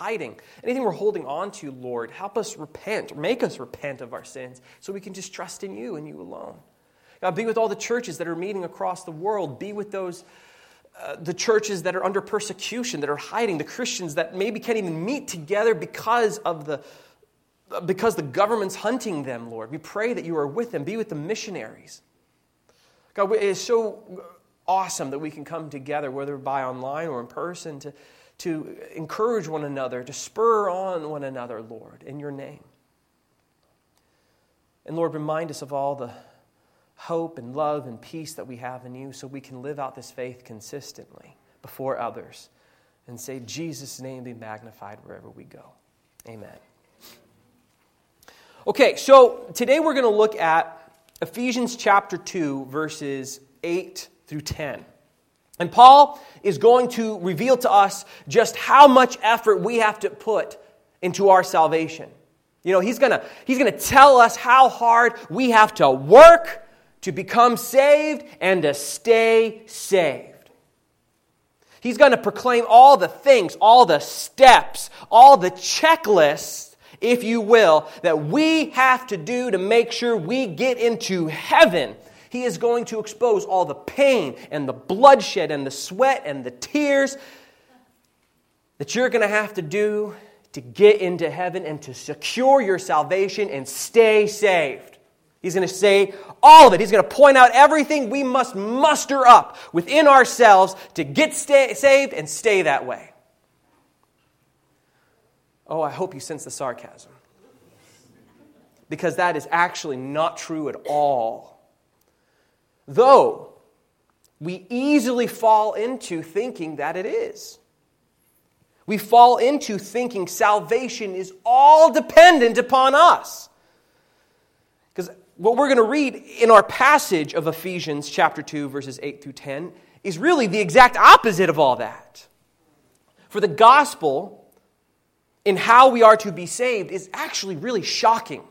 hiding, anything we're holding on to, Lord, help us repent, make us repent of our sins so we can just trust in you and you alone. God, be with all the churches that are meeting across the world. Be with those, uh, the churches that are under persecution, that are hiding, the Christians that maybe can't even meet together because of the, because the government's hunting them, Lord. We pray that you are with them. Be with the missionaries. God, it is so awesome that we can come together, whether by online or in person, to, to encourage one another, to spur on one another, Lord, in your name. And Lord, remind us of all the hope and love and peace that we have in you so we can live out this faith consistently before others and say, Jesus' name be magnified wherever we go. Amen. Okay, so today we're going to look at Ephesians chapter 2, verses 8 through 10. And Paul is going to reveal to us just how much effort we have to put into our salvation. You know, he's going to he's going to tell us how hard we have to work to become saved and to stay saved. He's going to proclaim all the things, all the steps, all the checklists, if you will, that we have to do to make sure we get into heaven he is going to expose all the pain and the bloodshed and the sweat and the tears that you're going to have to do to get into heaven and to secure your salvation and stay saved. He's going to say all of it. He's going to point out everything we must muster up within ourselves to get stay, saved and stay that way. Oh, I hope you sense the sarcasm. Because that is actually not true at all. Though we easily fall into thinking that it is. We fall into thinking salvation is all dependent upon us. Because what we're going to read in our passage of Ephesians chapter 2, verses 8 through 10, is really the exact opposite of all that. For the gospel in how we are to be saved is actually really shocking.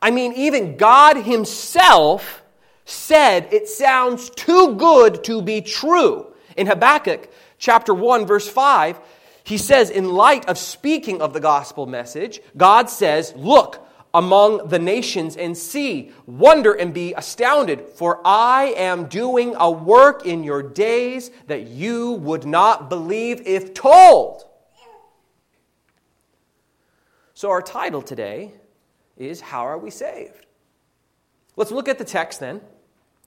I mean, even God Himself said it sounds too good to be true. In Habakkuk chapter 1, verse 5, he says, in light of speaking of the gospel message, God says, Look among the nations and see, wonder and be astounded, for I am doing a work in your days that you would not believe if told. So, our title today is How Are We Saved? Let's look at the text then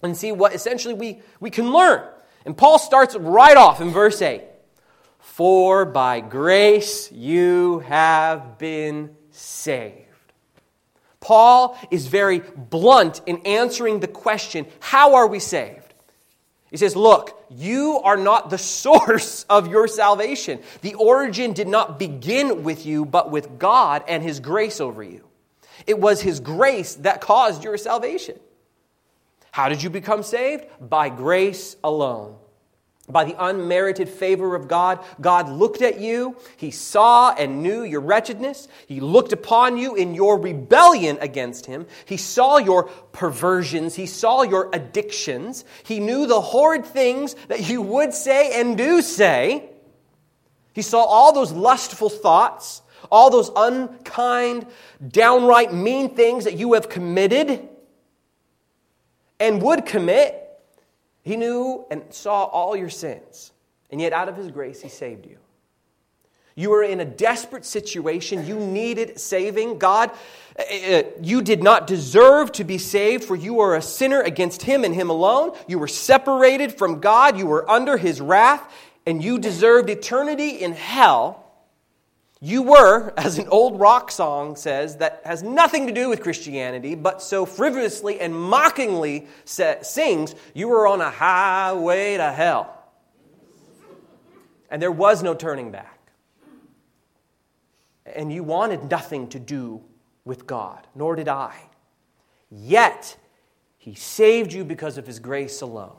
and see what essentially we, we can learn. And Paul starts right off in verse 8 For by grace you have been saved. Paul is very blunt in answering the question how are we saved? He says, Look, you are not the source of your salvation. The origin did not begin with you, but with God and His grace over you. It was His grace that caused your salvation. How did you become saved? By grace alone. By the unmerited favor of God, God looked at you. He saw and knew your wretchedness. He looked upon you in your rebellion against Him. He saw your perversions. He saw your addictions. He knew the horrid things that you would say and do say. He saw all those lustful thoughts, all those unkind, downright mean things that you have committed and would commit, he knew and saw all your sins. And yet, out of his grace, he saved you. You were in a desperate situation. You needed saving. God, uh, you did not deserve to be saved, for you are a sinner against Him and Him alone. You were separated from God. You were under His wrath, and you deserved eternity in hell. You were, as an old rock song says, that has nothing to do with Christianity, but so frivolously and mockingly sings, you were on a highway to hell. And there was no turning back. And you wanted nothing to do with God, nor did I. Yet, He saved you because of His grace alone.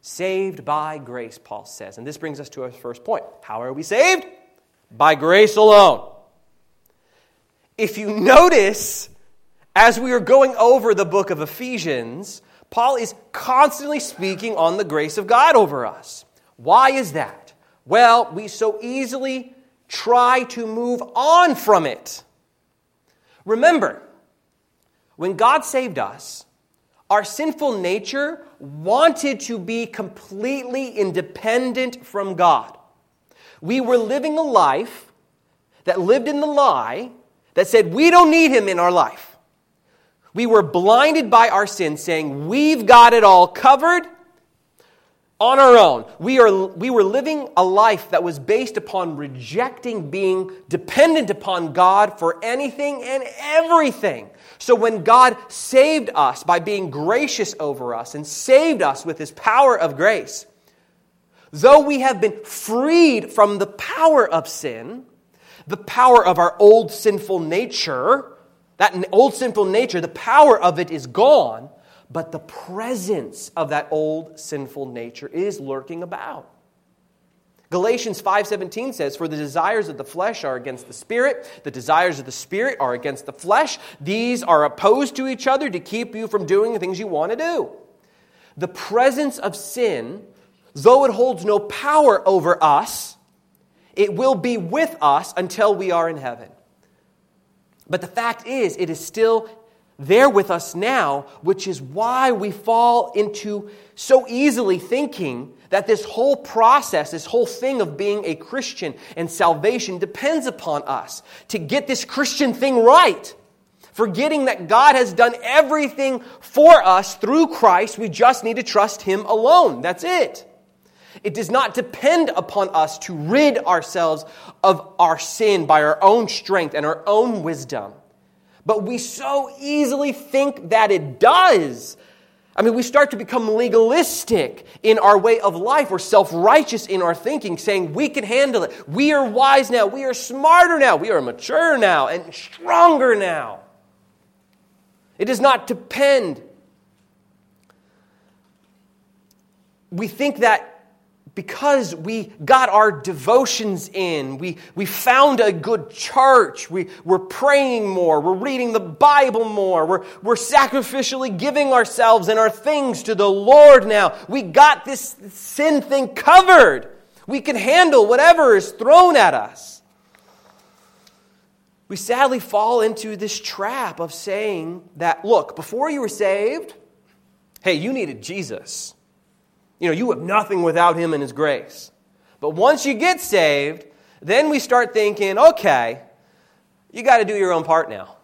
Saved by grace, Paul says. And this brings us to our first point. How are we saved? By grace alone. If you notice, as we are going over the book of Ephesians, Paul is constantly speaking on the grace of God over us. Why is that? Well, we so easily try to move on from it. Remember, when God saved us, our sinful nature wanted to be completely independent from God. We were living a life that lived in the lie that said, We don't need Him in our life. We were blinded by our sin, saying, We've got it all covered on our own. We, are, we were living a life that was based upon rejecting being dependent upon God for anything and everything. So when God saved us by being gracious over us and saved us with his power of grace, though we have been freed from the power of sin, the power of our old sinful nature, that old sinful nature, the power of it is gone but the presence of that old sinful nature is lurking about. Galatians 5:17 says for the desires of the flesh are against the spirit the desires of the spirit are against the flesh these are opposed to each other to keep you from doing the things you want to do. The presence of sin though it holds no power over us it will be with us until we are in heaven. But the fact is it is still there with us now, which is why we fall into so easily thinking that this whole process, this whole thing of being a Christian and salvation depends upon us to get this Christian thing right. Forgetting that God has done everything for us through Christ, we just need to trust Him alone. That's it. It does not depend upon us to rid ourselves of our sin by our own strength and our own wisdom. But we so easily think that it does. I mean, we start to become legalistic in our way of life. We're self righteous in our thinking, saying we can handle it. We are wise now. We are smarter now. We are mature now and stronger now. It does not depend. We think that because we got our devotions in, we, we found a good church, we, we're praying more, we're reading the Bible more, we're, we're sacrificially giving ourselves and our things to the Lord now. We got this sin thing covered. We can handle whatever is thrown at us. We sadly fall into this trap of saying that, look, before you were saved, hey, you needed Jesus. You know, you have nothing without Him and His grace. But once you get saved, then we start thinking, okay, you got to do your own part now.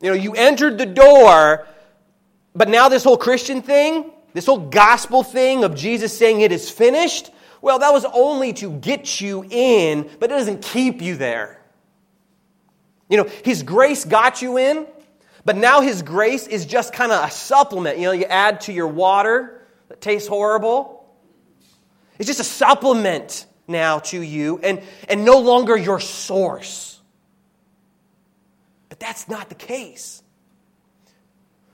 You know, you entered the door, but now this whole Christian thing, this whole gospel thing of Jesus saying it is finished, well, that was only to get you in, but it doesn't keep you there. You know, His grace got you in, but now His grace is just kind of a supplement. You know, you add to your water that tastes horrible. It's just a supplement now to you and, and no longer your source. But that's not the case.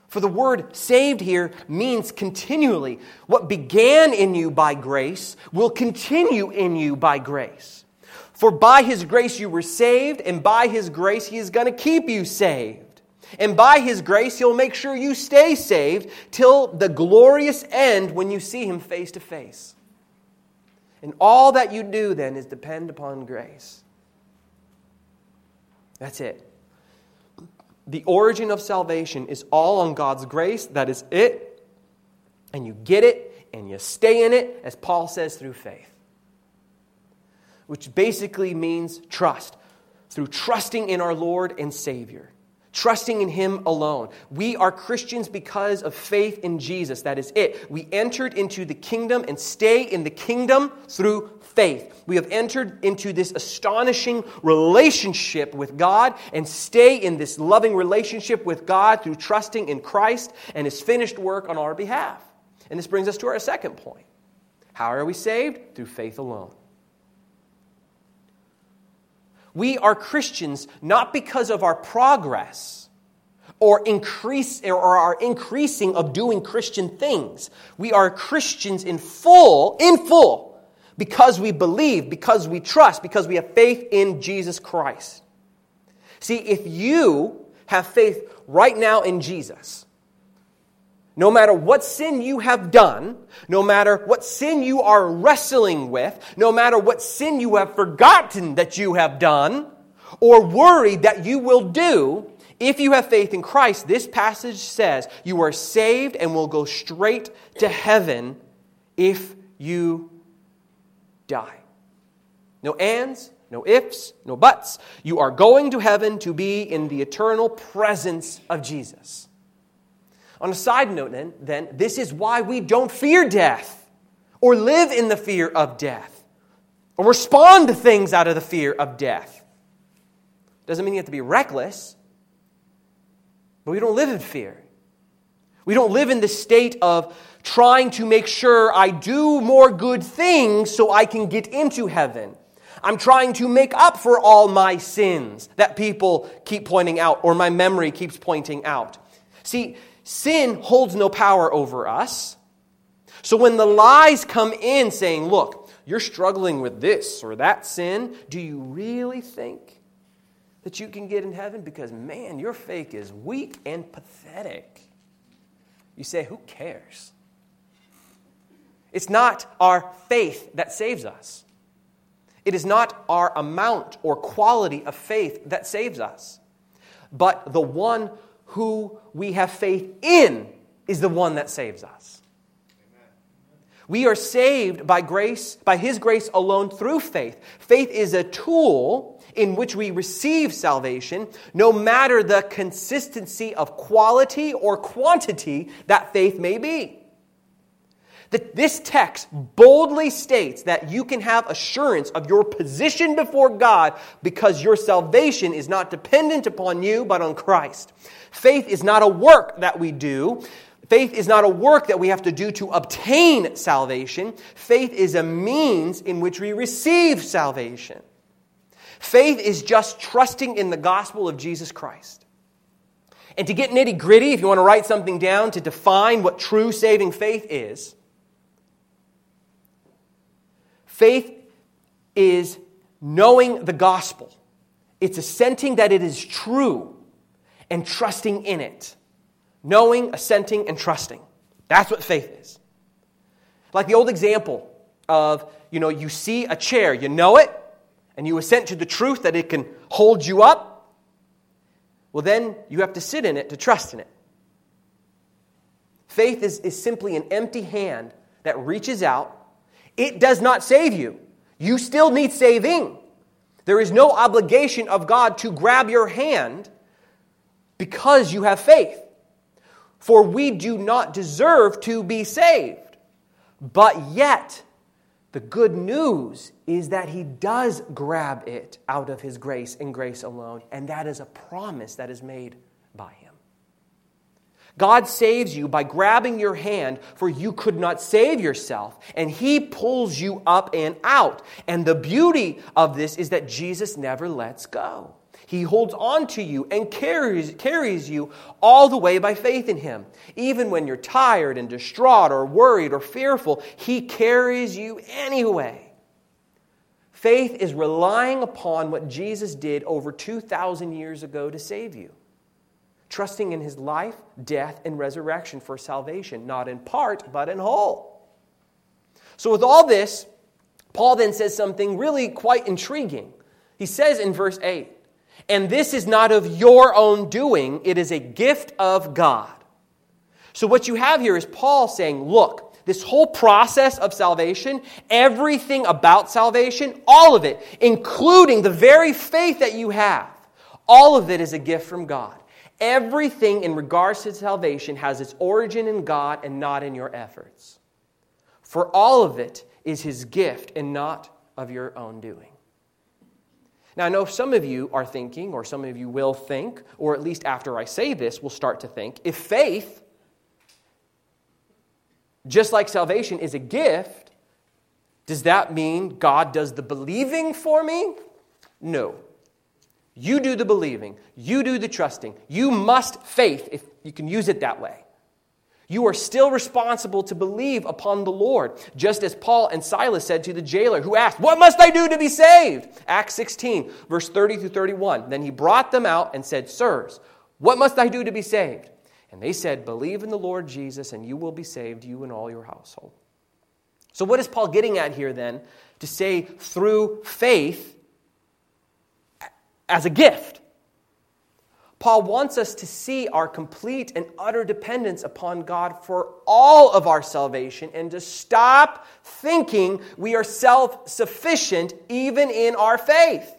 For the word saved here means continually. What began in you by grace will continue in you by grace. For by his grace you were saved, and by his grace he is going to keep you saved. And by His grace, He'll make sure you stay saved till the glorious end when you see Him face to face. And all that you do then is depend upon grace. That's it. The origin of salvation is all on God's grace. That is it. And you get it and you stay in it, as Paul says, through faith. Which basically means trust. Through trusting in our Lord and Savior trusting in Him alone. We are Christians because of faith in Jesus. That is it. We entered into the kingdom and stay in the kingdom through faith. We have entered into this astonishing relationship with God and stay in this loving relationship with God through trusting in Christ and His finished work on our behalf. And this brings us to our second point. How are we saved? Through faith alone. We are Christians not because of our progress or increase or our increasing of doing Christian things. We are Christians in full, in full, because we believe, because we trust, because we have faith in Jesus Christ. See, if you have faith right now in Jesus, no matter what sin you have done, no matter what sin you are wrestling with, no matter what sin you have forgotten that you have done, or worried that you will do, if you have faith in Christ, this passage says you are saved and will go straight to heaven if you die. No ands, no ifs, no buts. You are going to heaven to be in the eternal presence of Jesus. On a side note, then, then, this is why we don't fear death or live in the fear of death or respond to things out of the fear of death. Doesn't mean you have to be reckless, but we don't live in fear. We don't live in the state of trying to make sure I do more good things so I can get into heaven. I'm trying to make up for all my sins that people keep pointing out or my memory keeps pointing out. See, sin holds no power over us. So when the lies come in saying, look, you're struggling with this or that sin, do you really think that you can get in heaven? Because, man, your faith is weak and pathetic. You say, who cares? It's not our faith that saves us. It is not our amount or quality of faith that saves us, but the one who we have faith in is the one that saves us. We are saved by grace, by His grace alone through faith. Faith is a tool in which we receive salvation, no matter the consistency of quality or quantity that faith may be. That this text boldly states that you can have assurance of your position before God because your salvation is not dependent upon you, but on Christ. Faith is not a work that we do. Faith is not a work that we have to do to obtain salvation. Faith is a means in which we receive salvation. Faith is just trusting in the gospel of Jesus Christ. And to get nitty gritty, if you want to write something down to define what true saving faith is, Faith is knowing the gospel, it's assenting that it is true and trusting in it. Knowing, assenting, and trusting. That's what faith is. Like the old example of, you know, you see a chair, you know it, and you assent to the truth that it can hold you up. Well, then you have to sit in it to trust in it. Faith is, is simply an empty hand that reaches out it does not save you. You still need saving. There is no obligation of God to grab your hand because you have faith. For we do not deserve to be saved. But yet, the good news is that He does grab it out of His grace and grace alone, and that is a promise that is made by Him. God saves you by grabbing your hand, for you could not save yourself, and He pulls you up and out. And the beauty of this is that Jesus never lets go. He holds on to you and carries, carries you all the way by faith in Him. Even when you're tired and distraught or worried or fearful, He carries you anyway. Faith is relying upon what Jesus did over 2,000 years ago to save you trusting in his life, death, and resurrection for salvation, not in part, but in whole. So, with all this, Paul then says something really quite intriguing. He says in verse 8, and this is not of your own doing, it is a gift of God. So, what you have here is Paul saying, look, this whole process of salvation, everything about salvation, all of it, including the very faith that you have, all of it is a gift from God. Everything in regards to salvation has its origin in God and not in your efforts. For all of it is His gift and not of your own doing. Now, I know some of you are thinking, or some of you will think, or at least after I say this, will start to think if faith, just like salvation, is a gift, does that mean God does the believing for me? No. You do the believing, you do the trusting. You must faith, if you can use it that way. You are still responsible to believe upon the Lord, just as Paul and Silas said to the jailer who asked, What must I do to be saved? Acts 16, verse 30 through 31. Then he brought them out and said, Sirs, what must I do to be saved? And they said, Believe in the Lord Jesus, and you will be saved, you and all your household. So, what is Paul getting at here then to say through faith as a gift? Paul wants us to see our complete and utter dependence upon God for all of our salvation and to stop thinking we are self sufficient even in our faith.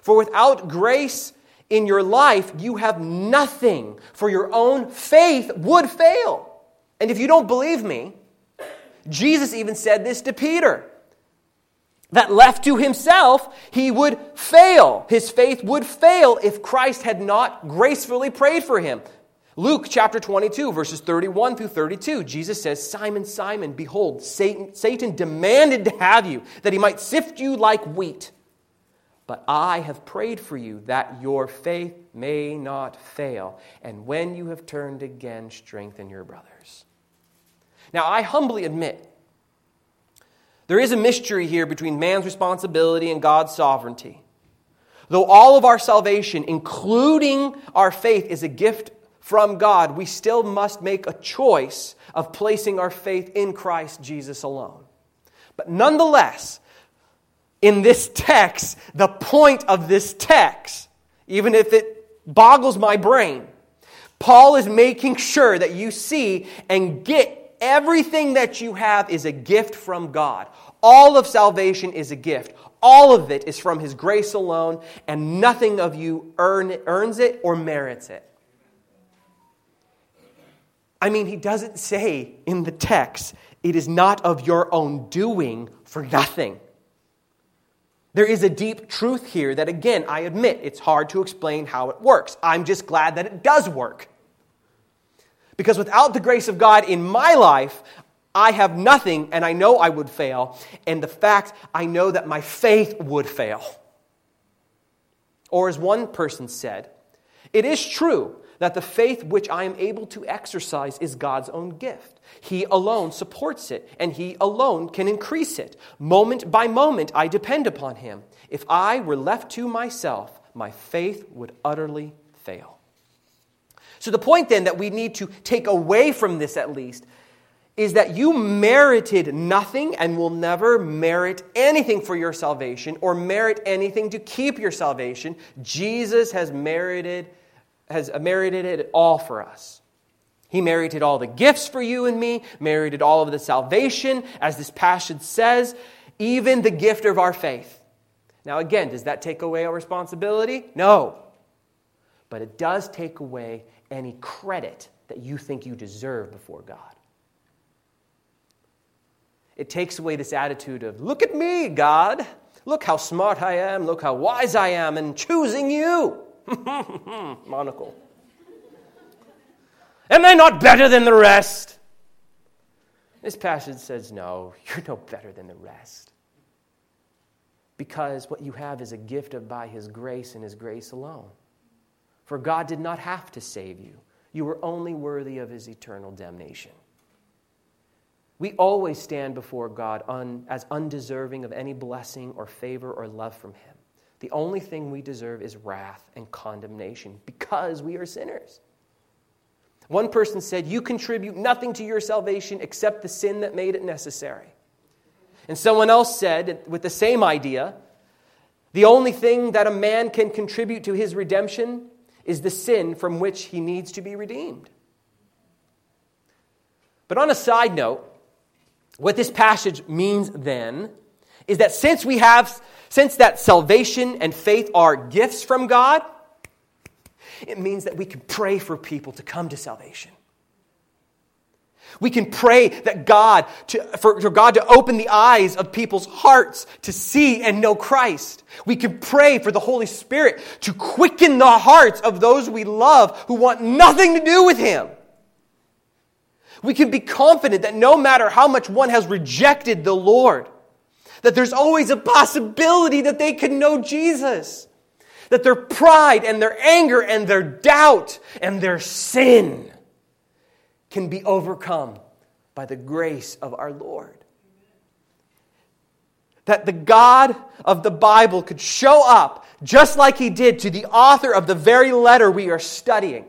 For without grace in your life, you have nothing, for your own faith would fail. And if you don't believe me, Jesus even said this to Peter that left to himself, he would fail. His faith would fail if Christ had not gracefully prayed for him. Luke chapter 22, verses 31 through 32, Jesus says, Simon, Simon, behold, Satan, Satan demanded to have you, that he might sift you like wheat. But I have prayed for you that your faith may not fail. And when you have turned again, strengthen your brothers. Now, I humbly admit there is a mystery here between man's responsibility and God's sovereignty. Though all of our salvation, including our faith, is a gift from God, we still must make a choice of placing our faith in Christ Jesus alone. But nonetheless, in this text, the point of this text, even if it boggles my brain, Paul is making sure that you see and get everything that you have is a gift from God. All of salvation is a gift. All of it is from His grace alone, and nothing of you earn, earns it or merits it. I mean, he doesn't say in the text, it is not of your own doing for nothing. There is a deep truth here that, again, I admit it's hard to explain how it works. I'm just glad that it does work. Because without the grace of God in my life, I have nothing and I know I would fail. And the fact, I know that my faith would fail. Or as one person said, it is true that the faith which I am able to exercise is God's own gift. He alone supports it, and He alone can increase it. Moment by moment, I depend upon Him. If I were left to myself, my faith would utterly fail. So, the point then that we need to take away from this at least is that you merited nothing and will never merit anything for your salvation or merit anything to keep your salvation. Jesus has merited, has merited it all for us. He merited all the gifts for you and me, merited all of the salvation, as this passage says, even the gift of our faith. Now, again, does that take away our responsibility? No. But it does take away any credit that you think you deserve before God. It takes away this attitude of, look at me, God. Look how smart I am. Look how wise I am in choosing you. Monocle. Am I not better than the rest? This passage says, no, you're no better than the rest. Because what you have is a gift of by His grace and His grace alone. For God did not have to save you, you were only worthy of his eternal damnation. We always stand before God un, as undeserving of any blessing or favor or love from him. The only thing we deserve is wrath and condemnation because we are sinners. One person said, You contribute nothing to your salvation except the sin that made it necessary. And someone else said, with the same idea, the only thing that a man can contribute to his redemption is the sin from which he needs to be redeemed. But on a side note, what this passage means then is that since we have, since that salvation and faith are gifts from God, it means that we can pray for people to come to salvation. We can pray that God to, for, for God to open the eyes of people's hearts to see and know Christ. We can pray for the Holy Spirit to quicken the hearts of those we love who want nothing to do with Him. We can be confident that no matter how much one has rejected the Lord, that there's always a possibility that they can know Jesus. That their pride and their anger and their doubt and their sin can be overcome by the grace of our Lord. That the God of the Bible could show up just like he did to the author of the very letter we are studying.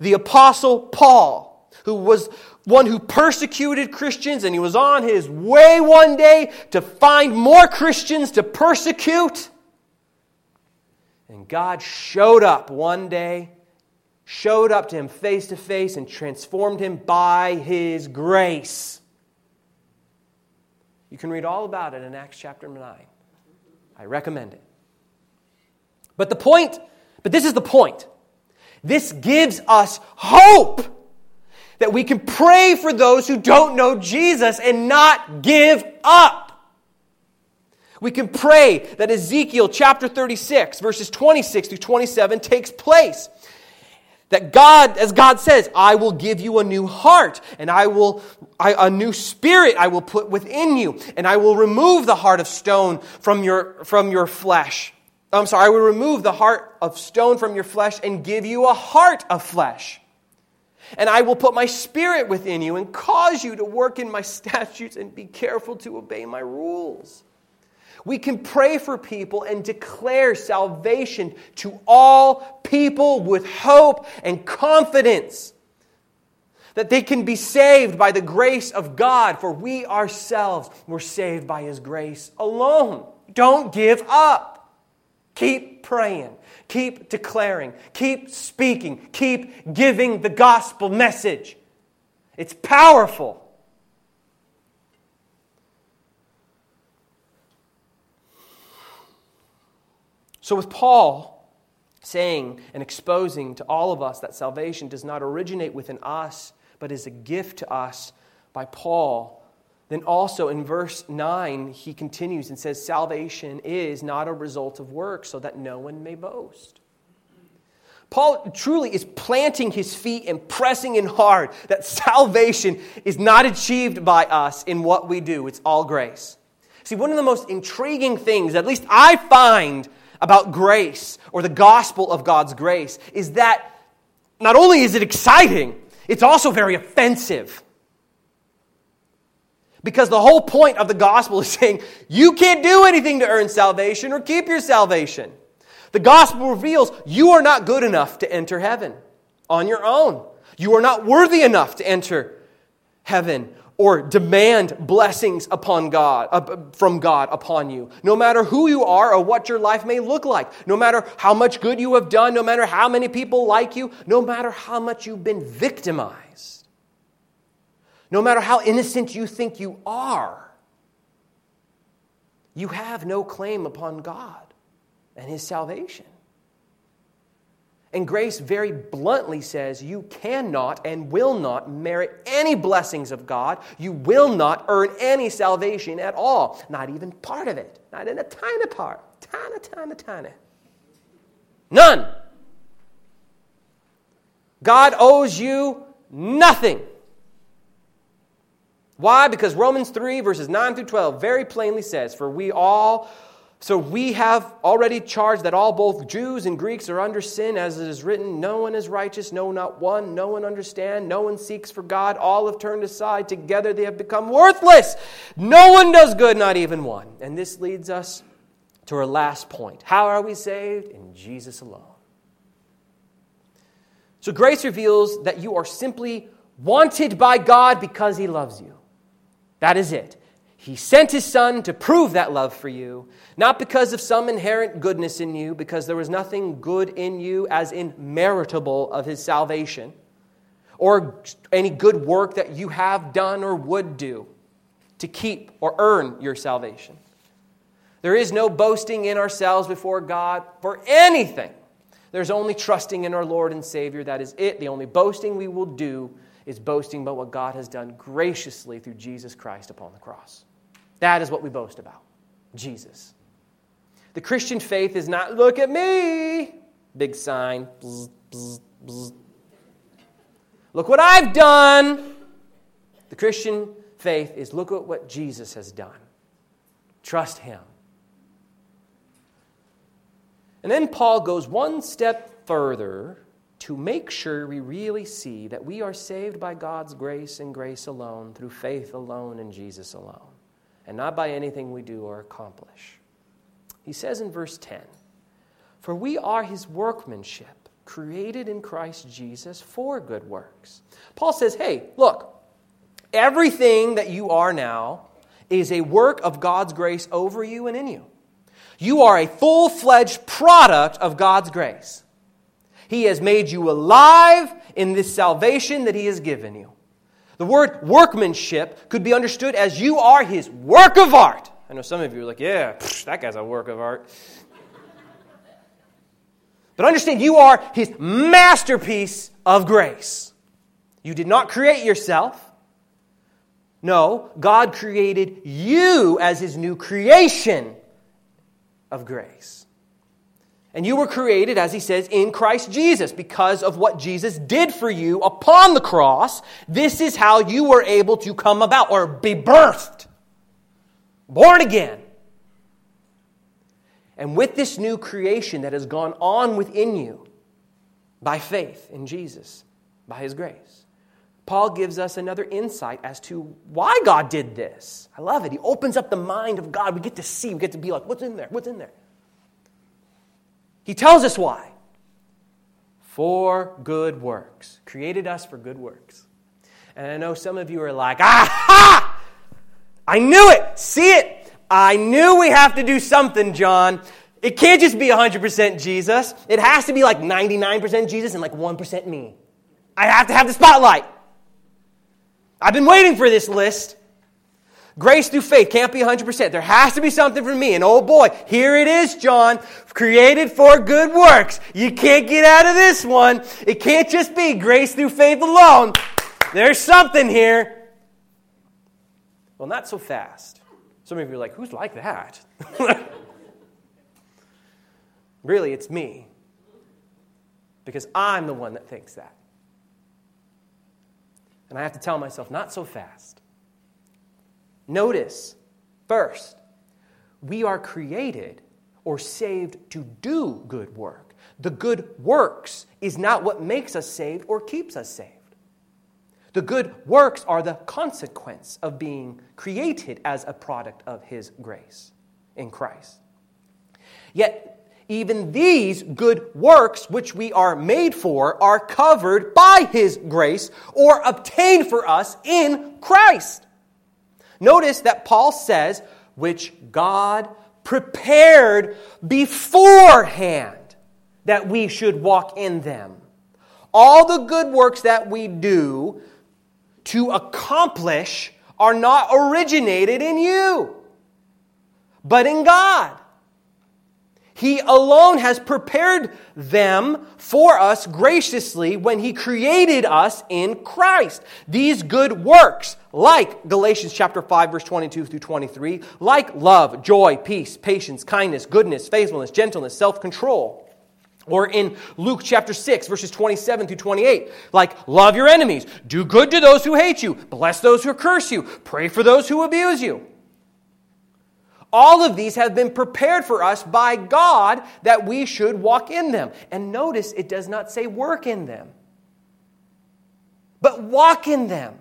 The Apostle Paul, who was one who persecuted Christians, and he was on his way one day to find more Christians to persecute. And God showed up one day, showed up to him face to face, and transformed him by his grace. You can read all about it in Acts chapter 9. I recommend it. But the point, but this is the point. This gives us hope that we can pray for those who don't know Jesus and not give up. We can pray that Ezekiel chapter 36, verses 26 through 27 takes place. That God, as God says, I will give you a new heart, and I will, I, a new spirit I will put within you, and I will remove the heart of stone from your, from your flesh. I'm sorry, I will remove the heart of stone from your flesh and give you a heart of flesh. And I will put my spirit within you and cause you to work in my statutes and be careful to obey my rules. We can pray for people and declare salvation to all people with hope and confidence that they can be saved by the grace of God, for we ourselves were saved by His grace alone. Don't give up. Keep praying. Keep declaring, keep speaking, keep giving the gospel message. It's powerful. So, with Paul saying and exposing to all of us that salvation does not originate within us, but is a gift to us by Paul, then also in verse 9, he continues and says, Salvation is not a result of work, so that no one may boast. Paul truly is planting his feet and pressing in hard that salvation is not achieved by us in what we do, it's all grace. See, one of the most intriguing things, at least I find about grace or the gospel of God's grace, is that not only is it exciting, it's also very offensive. Because the whole point of the gospel is saying you can't do anything to earn salvation or keep your salvation. The gospel reveals you are not good enough to enter heaven on your own. You are not worthy enough to enter heaven or demand blessings upon God uh, from God upon you. No matter who you are or what your life may look like, no matter how much good you have done, no matter how many people like you, no matter how much you've been victimized no matter how innocent you think you are, you have no claim upon God and His salvation. And grace very bluntly says you cannot and will not merit any blessings of God. You will not earn any salvation at all, not even part of it, not in a tiny part, tiny, tiny, tiny. None. God owes you nothing. Why? Because Romans 3, verses 9 through 12, very plainly says, For we all, so we have already charged that all, both Jews and Greeks, are under sin, as it is written, No one is righteous, no, not one. No one understands, no one seeks for God. All have turned aside. Together they have become worthless. No one does good, not even one. And this leads us to our last point. How are we saved? In Jesus alone. So grace reveals that you are simply wanted by God because he loves you. That is it. He sent his son to prove that love for you, not because of some inherent goodness in you, because there was nothing good in you as in meritable of his salvation, or any good work that you have done or would do to keep or earn your salvation. There is no boasting in ourselves before God for anything. There's only trusting in our Lord and Savior. That is it. The only boasting we will do is boasting about what God has done graciously through Jesus Christ upon the cross. That is what we boast about Jesus. The Christian faith is not, look at me, big sign, bzz, bzz, bzz. look what I've done. The Christian faith is, look at what Jesus has done. Trust Him. And then Paul goes one step further to make sure we really see that we are saved by God's grace and grace alone, through faith alone in Jesus alone, and not by anything we do or accomplish. He says in verse 10 For we are his workmanship created in Christ Jesus for good works. Paul says, hey, look, everything that you are now is a work of God's grace over you and in you. You are a full fledged product of God's grace. He has made you alive in this salvation that He has given you. The word workmanship could be understood as you are His work of art. I know some of you are like, yeah, psh, that guy's a work of art. But understand, you are His masterpiece of grace. You did not create yourself. No, God created you as His new creation of grace. And you were created, as he says, in Christ Jesus because of what Jesus did for you upon the cross. This is how you were able to come about or be birthed, born again. And with this new creation that has gone on within you by faith in Jesus, by his grace, Paul gives us another insight as to why God did this. I love it. He opens up the mind of God. We get to see, we get to be like, what's in there? What's in there? He tells us why. For good works. Created us for good works. And I know some of you are like, aha! I knew it! See it! I knew we have to do something, John. It can't just be 100% Jesus. It has to be like 99% Jesus and like 1% me. I have to have the spotlight. I've been waiting for this list. Grace through faith can't be 100%. There has to be something for me. And oh boy, here it is, John. Created for good works. You can't get out of this one. It can't just be grace through faith alone. There's something here. Well, not so fast. Some of you are like, who's like that? really, it's me. Because I'm the one that thinks that. And I have to tell myself, not so fast. Notice, first, we are created or saved to do good work. The good works is not what makes us saved or keeps us saved. The good works are the consequence of being created as a product of His grace in Christ. Yet, even these good works which we are made for are covered by His grace or obtained for us in Christ. Notice that Paul says, which God prepared beforehand that we should walk in them. All the good works that we do to accomplish are not originated in you, but in God. He alone has prepared them for us graciously when He created us in Christ. These good works, like Galatians chapter 5 verse 22 through 23, like love, joy, peace, patience, kindness, goodness, faithfulness, gentleness, self-control. Or in Luke chapter 6, verses 27 through 28, like, love your enemies, do good to those who hate you, bless those who curse you, pray for those who abuse you. All of these have been prepared for us by God that we should walk in them. And notice it does not say work in them, but walk in them.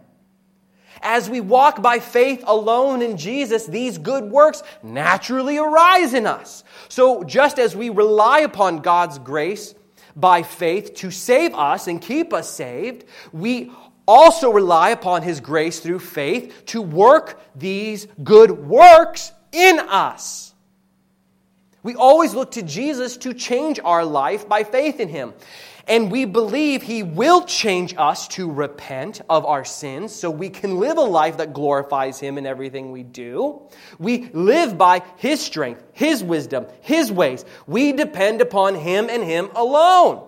As we walk by faith alone in Jesus, these good works naturally arise in us. So, just as we rely upon God's grace by faith to save us and keep us saved, we also rely upon His grace through faith to work these good works in us. We always look to Jesus to change our life by faith in Him. And we believe He will change us to repent of our sins so we can live a life that glorifies Him in everything we do. We live by His strength, His wisdom, His ways. We depend upon Him and Him alone.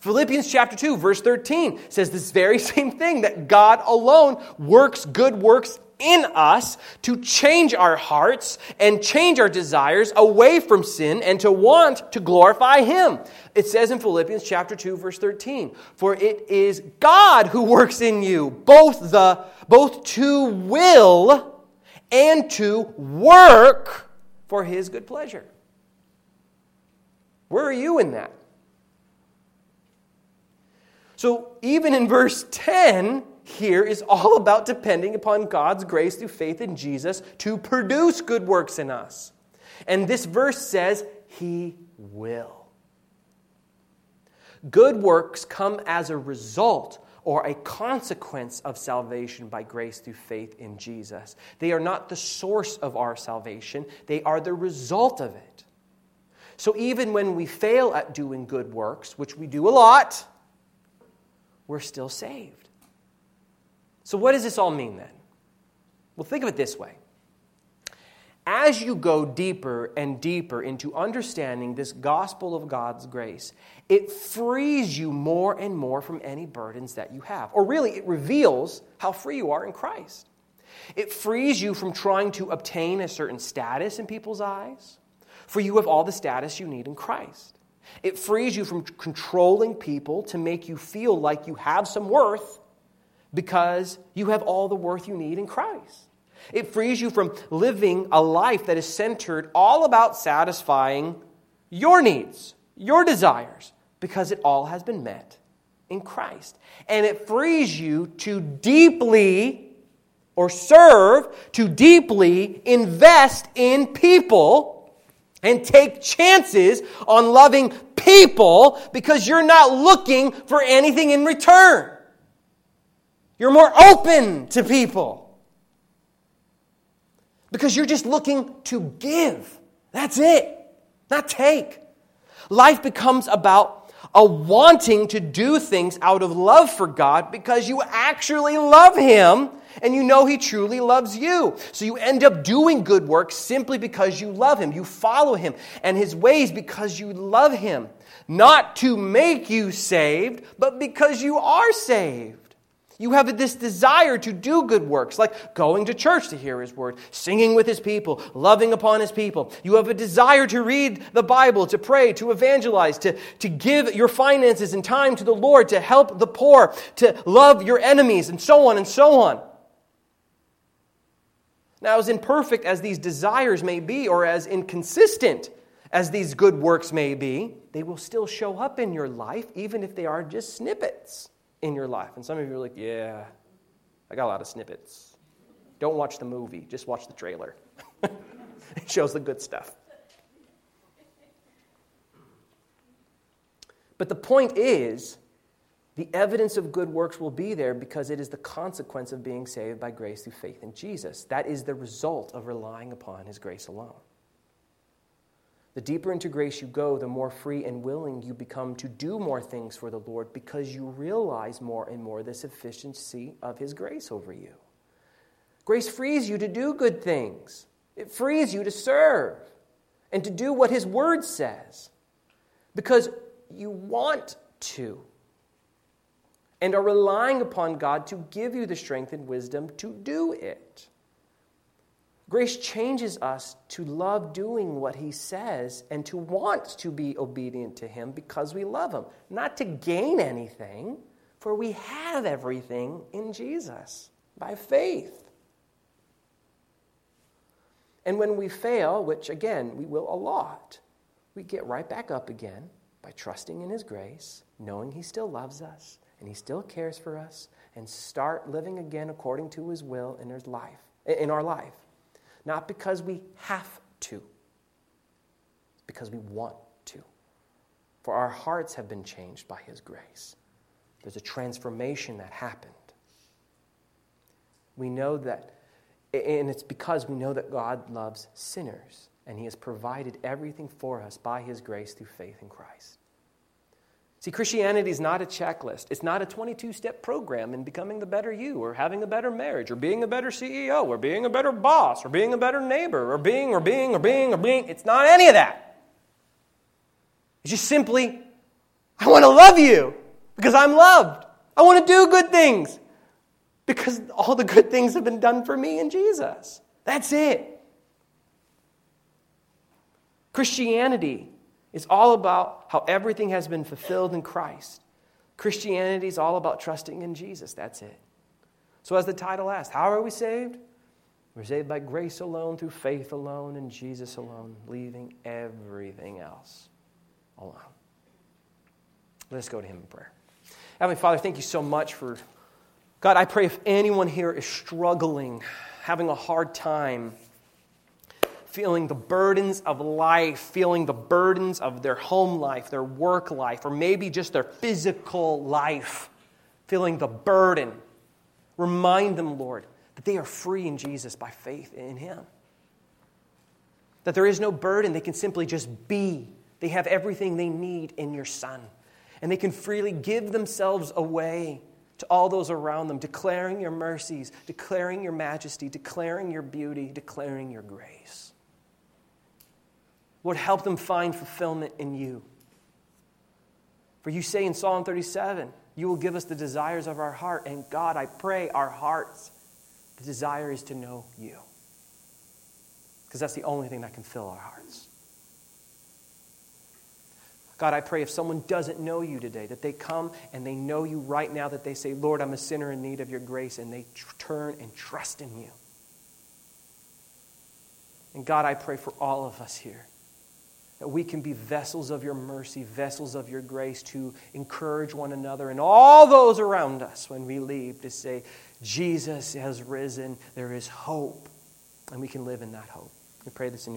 Philippians chapter 2, verse 13 says this very same thing that God alone works good works in us to change our hearts and change our desires away from sin and to want to glorify Him. It says in Philippians chapter 2 verse 13, "For it is God who works in you both the both to will and to work for his good pleasure." Where are you in that? So even in verse 10, here is all about depending upon God's grace through faith in Jesus to produce good works in us. And this verse says, He will. Good works come as a result or a consequence of salvation by grace through faith in Jesus. They are not the source of our salvation, they are the result of it. So even when we fail at doing good works, which we do a lot, we're still saved. So, what does this all mean then? Well, think of it this way. As you go deeper and deeper into understanding this gospel of God's grace, it frees you more and more from any burdens that you have. Or really, it reveals how free you are in Christ. It frees you from trying to obtain a certain status in people's eyes for you have all the status you need in Christ. It frees you from controlling people to make you feel like you have some worth because you have all the worth you need in Christ. It frees you from living a life that is centered all about satisfying your needs, your desires, because it all has been met in Christ. And it frees you to deeply or serve, to deeply invest in people and take chances on loving people because you're not looking for anything in return. You're more open to people because you're just looking to give. That's it, not take. Life becomes about a wanting to do things out of love for God because you actually love Him and you know He truly loves you. So you end up doing good works simply because you love Him. You follow Him and His ways because you love Him. Not to make you saved, but because you are saved. You have this desire to do good works, like going to church to hear His word, singing with His people, loving upon His people. You have a desire to read the Bible, to pray, to evangelize, to, to give your finances and time to the Lord, to help the poor, to love your enemies, and so on and so on. Now, as imperfect as these desires may be, or as inconsistent as these good works may be, they will still show up in your life, even if they are just snippets in your life. And some of you are like, yeah, I got a lot of snippets. Don't watch the movie, just watch the trailer. it shows the good stuff. But the point is, the evidence of good works will be there because it is the consequence of being saved by grace through faith in Jesus. That is the result of relying upon his grace alone. The deeper into grace you go, the more free and willing you become to do more things for the Lord because you realize more and more the sufficiency of his grace over you. Grace frees you to do good things, it frees you to serve and to do what his word says because you want to and are relying upon God to give you the strength and wisdom to do it. Grace changes us to love doing what He says and to want to be obedient to Him because we love Him, not to gain anything, for we have everything in Jesus by faith. And when we fail, which again we will a lot, we get right back up again by trusting in His grace, knowing He still loves us, and He still cares for us and start living again according to His will in, His life, in our life. Not because we have to, because we want to. For our hearts have been changed by His grace. There's a transformation that happened. We know that, and it's because we know that God loves sinners, and He has provided everything for us by His grace through faith in Christ. See, Christianity is not a checklist. It's not a 22 step program in becoming the better you, or having a better marriage, or being a better CEO, or being a better boss, or being a better neighbor, or being, or being, or being, or being. It's not any of that. It's just simply, I want to love you because I'm loved. I want to do good things because all the good things have been done for me in Jesus. That's it. Christianity it's all about how everything has been fulfilled in Christ. Christianity is all about trusting in Jesus. That's it. So, as the title asks, how are we saved? We're saved by grace alone, through faith alone, in Jesus alone, leaving everything else alone. Let us go to Him in prayer. Heavenly Father, thank you so much for. God, I pray if anyone here is struggling, having a hard time feeling the burdens of life, feeling the burdens of their home life, their work life, or maybe just their physical life, feeling the burden, remind them, Lord, that they are free in Jesus by faith in Him. That there is no burden, they can simply just be. They have everything they need in your Son. And they can freely give themselves away to all those around them, declaring your mercies, declaring your majesty, declaring your beauty, declaring your grace. Lord, help them find fulfillment in you. For you say in Psalm 37, you will give us the desires of our heart. And God, I pray our hearts, the desire is to know you. Because that's the only thing that can fill our hearts. God, I pray if someone doesn't know you today, that they come and they know you right now, that they say, Lord, I'm a sinner in need of your grace, and they tr- turn and trust in you. And God, I pray for all of us here that we can be vessels of your mercy, vessels of your grace to encourage one another and all those around us when we leave to say, Jesus has risen, there is hope, and we can live in that hope. We pray this in your